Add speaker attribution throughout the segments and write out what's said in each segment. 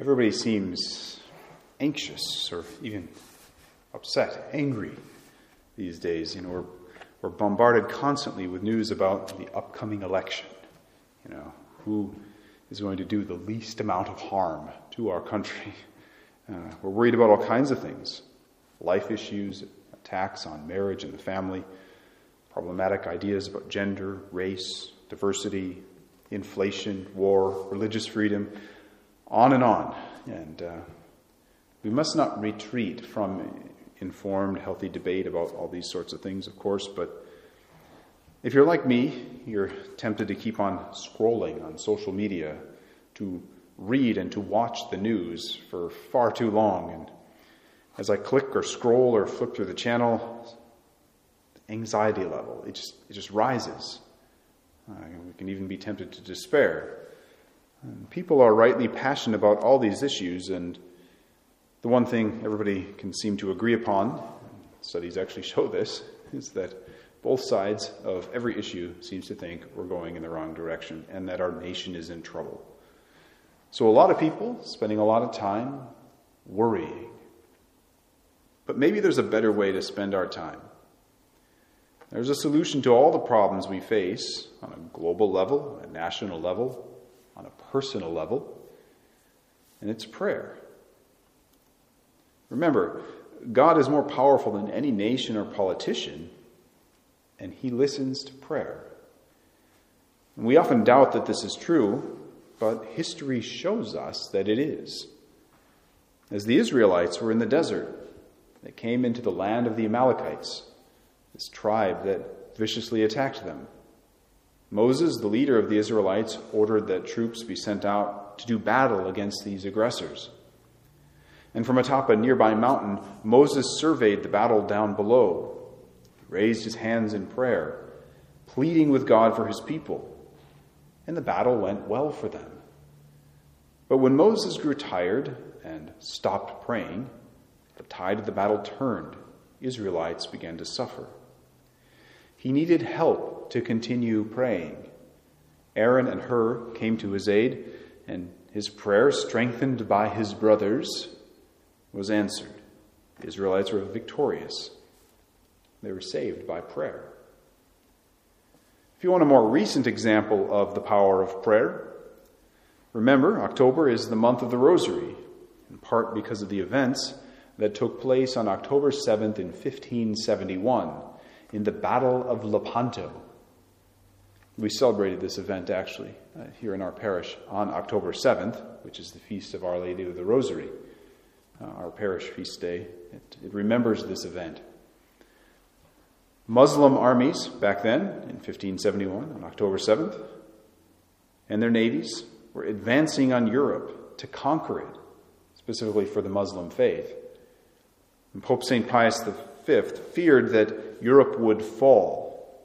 Speaker 1: Everybody seems anxious or even upset, angry these days. You know, we're, we're bombarded constantly with news about the upcoming election. You know, who is going to do the least amount of harm to our country. Uh, we're worried about all kinds of things life issues, attacks on marriage and the family, problematic ideas about gender, race, diversity, inflation, war, religious freedom, on and on. And uh, we must not retreat from informed, healthy debate about all these sorts of things, of course, but if you're like me, you're tempted to keep on scrolling on social media, to read and to watch the news for far too long. And as I click or scroll or flip through the channel, anxiety level, it just, it just rises. Uh, we can even be tempted to despair. And people are rightly passionate about all these issues, and the one thing everybody can seem to agree upon, studies actually show this, is that both sides of every issue seems to think we're going in the wrong direction and that our nation is in trouble. So a lot of people spending a lot of time worrying. But maybe there's a better way to spend our time. There's a solution to all the problems we face on a global level, a national level, personal level, and it's prayer. Remember, God is more powerful than any nation or politician and he listens to prayer. And we often doubt that this is true, but history shows us that it is. As the Israelites were in the desert, they came into the land of the Amalekites, this tribe that viciously attacked them. Moses, the leader of the Israelites, ordered that troops be sent out to do battle against these aggressors. And from atop a nearby mountain, Moses surveyed the battle down below raised his hands in prayer, pleading with God for his people. And the battle went well for them. But when Moses grew tired and stopped praying, the tide of the battle turned. Israelites began to suffer. He needed help to continue praying. Aaron and Hur came to his aid, and his prayer, strengthened by his brothers, was answered. The Israelites were victorious. They were saved by prayer. If you want a more recent example of the power of prayer, remember October is the month of the Rosary, in part because of the events that took place on October 7th in 1571 in the Battle of Lepanto. We celebrated this event actually uh, here in our parish on October 7th, which is the feast of Our Lady of the Rosary, uh, our parish feast day. It, it remembers this event. Muslim armies back then, in 1571, on October 7th, and their navies were advancing on Europe to conquer it, specifically for the Muslim faith. And Pope St. Pius V feared that Europe would fall.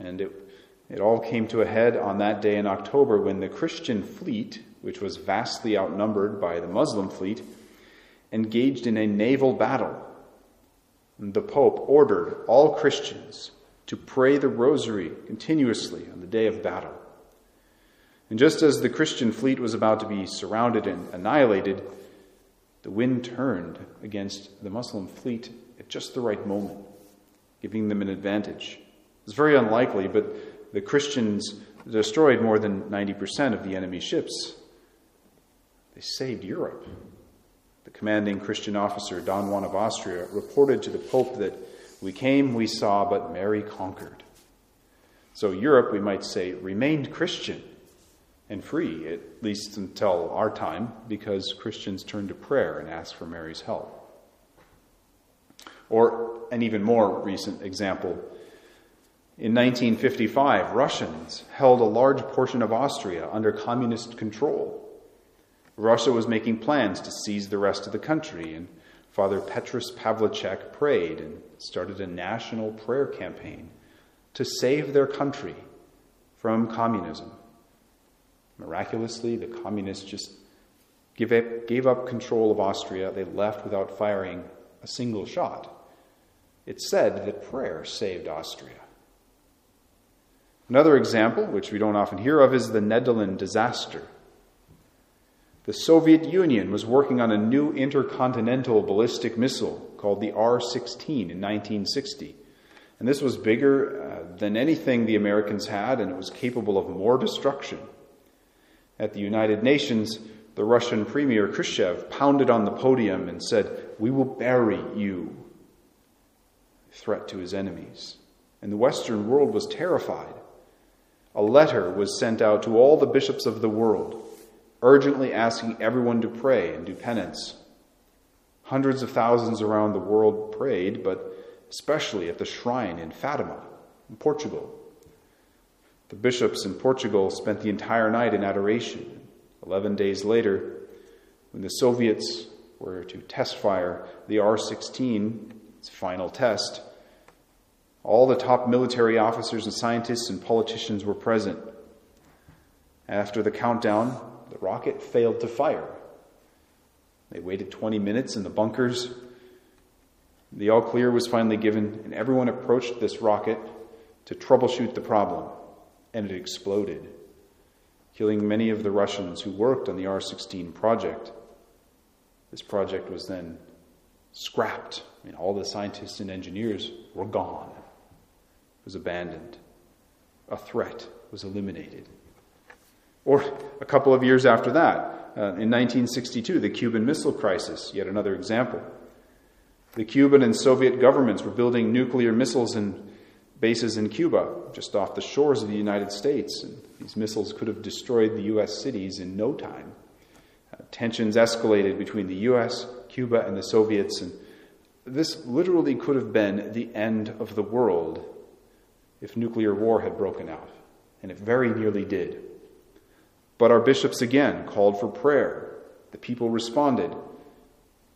Speaker 1: And it, it all came to a head on that day in October when the Christian fleet, which was vastly outnumbered by the Muslim fleet, engaged in a naval battle the Pope ordered all Christians to pray the rosary continuously on the day of battle. And just as the Christian fleet was about to be surrounded and annihilated, the wind turned against the Muslim fleet at just the right moment, giving them an advantage. It's very unlikely, but the Christians destroyed more than 90% of the enemy ships. They saved Europe The commanding Christian officer, Don Juan of Austria, reported to the Pope that we came, we saw, but Mary conquered. So Europe, we might say, remained Christian and free, at least until our time, because Christians turned to prayer and asked for Mary's help. Or an even more recent example. In 1955, Russians held a large portion of Austria under communist control. Russia was making plans to seize the rest of the country, and Father Petrus Pavlicek prayed and started a national prayer campaign to save their country from communism. Miraculously, the communists just gave up, gave up control of Austria. They left without firing a single shot. It's said that prayer saved Austria. Another example, which we don't often hear of, is the Nedelin disaster The Soviet Union was working on a new intercontinental ballistic missile called the R 16 in 1960. And this was bigger uh, than anything the Americans had, and it was capable of more destruction. At the United Nations, the Russian Premier Khrushchev pounded on the podium and said, We will bury you. Threat to his enemies. And the Western world was terrified. A letter was sent out to all the bishops of the world, urgently asking everyone to pray and do penance. Hundreds of thousands around the world prayed, but especially at the shrine in Fatima, in Portugal. The bishops in Portugal spent the entire night in adoration. Eleven days later, when the Soviets were to test fire the R 16, its final test, all the top military officers and scientists and politicians were present. After the countdown, the rocket failed to fire. They waited 20 minutes in the bunkers. The all clear was finally given, and everyone approached this rocket to troubleshoot the problem, and it exploded killing many of the Russians who worked on the R 16 project. This project was then scrapped. I mean, all the scientists and engineers were gone, was abandoned. A threat was eliminated. Or a couple of years after that, uh, in 1962, the Cuban Missile Crisis, yet another example. The Cuban and Soviet governments were building nuclear missiles and bases in Cuba, just off the shores of the United States. And these missiles could have destroyed the U.S. cities in no time. Uh, tensions escalated between the U.S., Cuba, and the Soviets, and this literally could have been the end of the world if nuclear war had broken out, and it very nearly did. But our bishops again called for prayer. The people responded,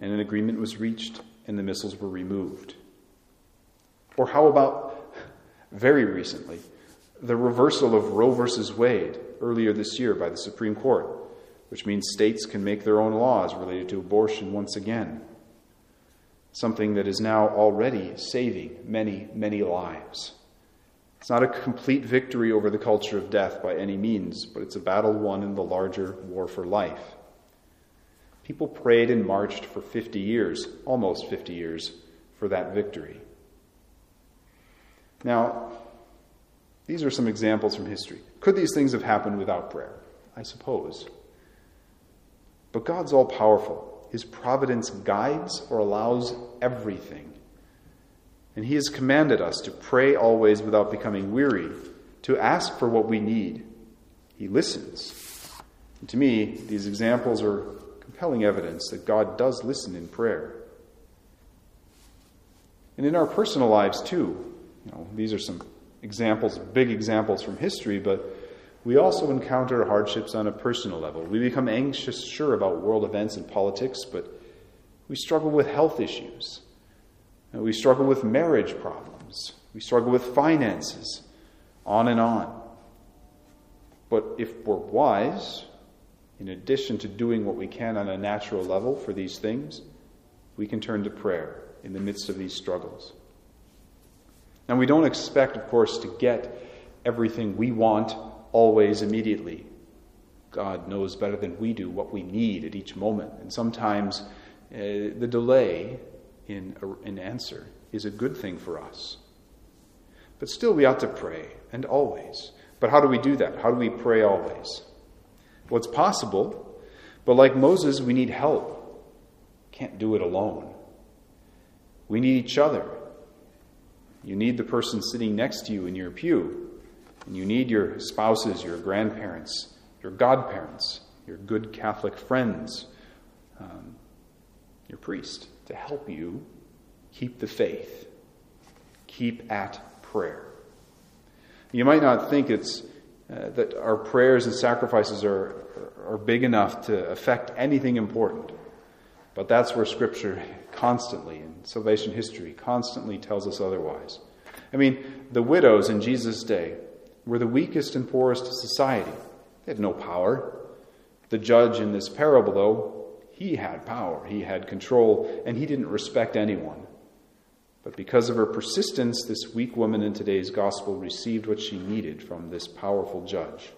Speaker 1: and an agreement was reached, and the missiles were removed. Or how about very recently? the reversal of Roe versus Wade earlier this year by the Supreme Court, which means states can make their own laws related to abortion once again. Something that is now already saving many, many lives. It's not a complete victory over the culture of death by any means, but it's a battle won in the larger war for life. People prayed and marched for 50 years, almost 50 years, for that victory. Now, these are some examples from history. Could these things have happened without prayer? I suppose. But God's all powerful. His providence guides or allows everything. And He has commanded us to pray always without becoming weary, to ask for what we need. He listens. And to me, these examples are compelling evidence that God does listen in prayer. And in our personal lives, too. You know, these are some examples, big examples from history, but we also encounter hardships on a personal level. We become anxious, sure, about world events and politics, but we struggle with health issues. We struggle with marriage problems. We struggle with finances, on and on. But if we're wise, in addition to doing what we can on a natural level for these things, we can turn to prayer in the midst of these struggles. Now, we don't expect, of course, to get everything we want always immediately. God knows better than we do what we need at each moment. And sometimes uh, the delay in an answer is a good thing for us. But still, we ought to pray, and always. But how do we do that? How do we pray always? Well, it's possible, but like Moses, we need help. Can't do it alone. We need each other. You need the person sitting next to you in your pew. And you need your spouses, your grandparents, your godparents, your good Catholic friends, um, your priest to help you keep the faith, keep at prayer. You might not think it's uh, that our prayers and sacrifices are, are big enough to affect anything important. But that's where Scripture constantly, in salvation history, constantly tells us otherwise. I mean, the widows in Jesus' day were the weakest and poorest of society. They had no power. The judge in this parable, though, he had power, he had control, and he didn't respect anyone. But because of her persistence, this weak woman in today's gospel received what she needed from this powerful judge.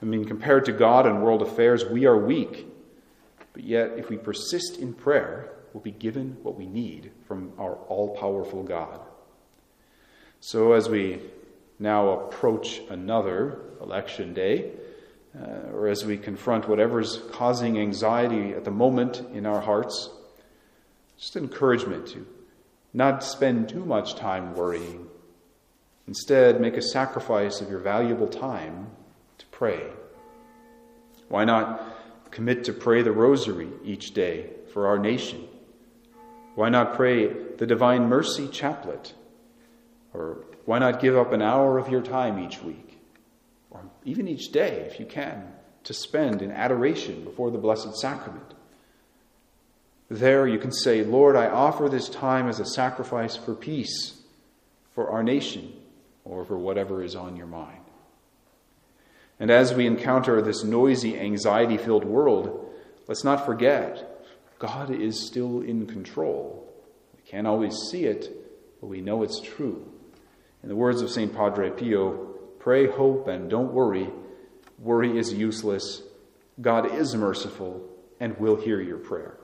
Speaker 1: I mean, compared to God and world affairs, we are weak. But yet, if we persist in prayer, we'll be given what we need from our all powerful God. So, as we now approach another election day, uh, or as we confront whatever's causing anxiety at the moment in our hearts, just encouragement to not spend too much time worrying. Instead, make a sacrifice of your valuable time to pray. Why not commit to pray the rosary each day for our nation? Why not pray the Divine Mercy Chaplet? Or why not give up an hour of your time each week, or even each day if you can, to spend in adoration before the Blessed Sacrament? There you can say, Lord, I offer this time as a sacrifice for peace, for our nation, or for whatever is on your mind. And as we encounter this noisy, anxiety filled world, let's not forget God is still in control. We can't always see it, but we know it's true. In the words of St. Padre Pio, pray, hope, and don't worry. Worry is useless. God is merciful and will hear your prayer.